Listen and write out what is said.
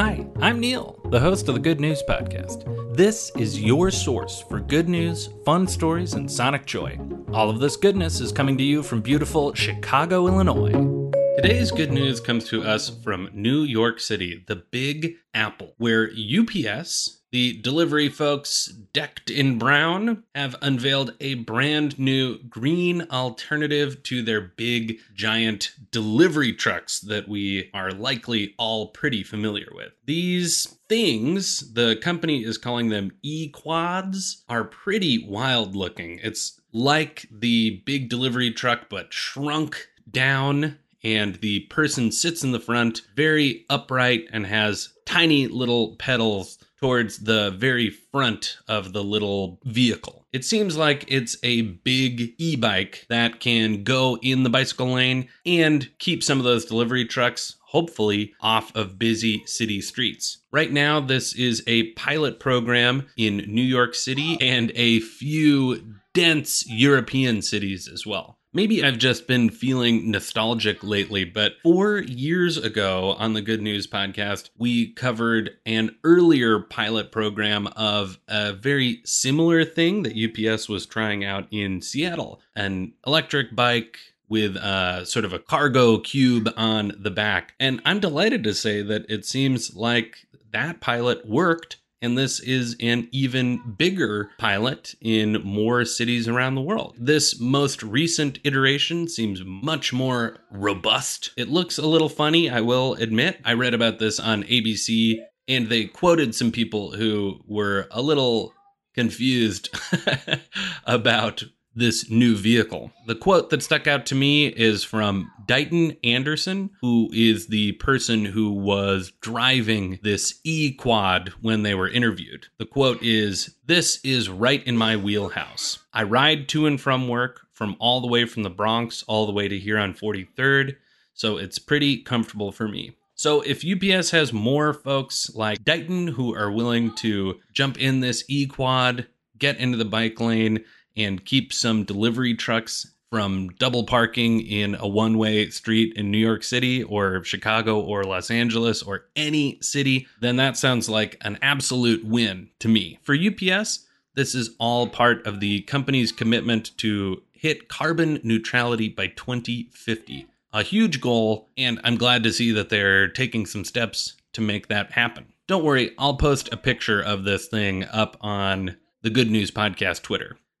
Hi, I'm Neil, the host of the Good News Podcast. This is your source for good news, fun stories, and sonic joy. All of this goodness is coming to you from beautiful Chicago, Illinois. Today's good news comes to us from New York City, the Big Apple, where UPS the delivery folks, decked in brown, have unveiled a brand new green alternative to their big, giant delivery trucks that we are likely all pretty familiar with. These things, the company is calling them e quads, are pretty wild looking. It's like the big delivery truck, but shrunk down and the person sits in the front very upright and has tiny little pedals towards the very front of the little vehicle. It seems like it's a big e bike that can go in the bicycle lane and keep some of those delivery trucks, hopefully, off of busy city streets. Right now, this is a pilot program in New York City and a few dense European cities as well. Maybe I've just been feeling nostalgic lately, but four years ago on the Good News podcast, we covered an earlier pilot program of a very similar thing that UPS was trying out in Seattle an electric bike with uh, sort of a cargo cube on the back. And I'm delighted to say that it seems like that pilot worked and this is an even bigger pilot in more cities around the world. This most recent iteration seems much more robust. It looks a little funny, I will admit. I read about this on ABC and they quoted some people who were a little confused about this new vehicle. The quote that stuck out to me is from Dighton Anderson, who is the person who was driving this e quad when they were interviewed. The quote is This is right in my wheelhouse. I ride to and from work from all the way from the Bronx all the way to here on 43rd, so it's pretty comfortable for me. So if UPS has more folks like Dighton who are willing to jump in this e quad, get into the bike lane, and keep some delivery trucks from double parking in a one way street in New York City or Chicago or Los Angeles or any city, then that sounds like an absolute win to me. For UPS, this is all part of the company's commitment to hit carbon neutrality by 2050. A huge goal, and I'm glad to see that they're taking some steps to make that happen. Don't worry, I'll post a picture of this thing up on the Good News Podcast Twitter.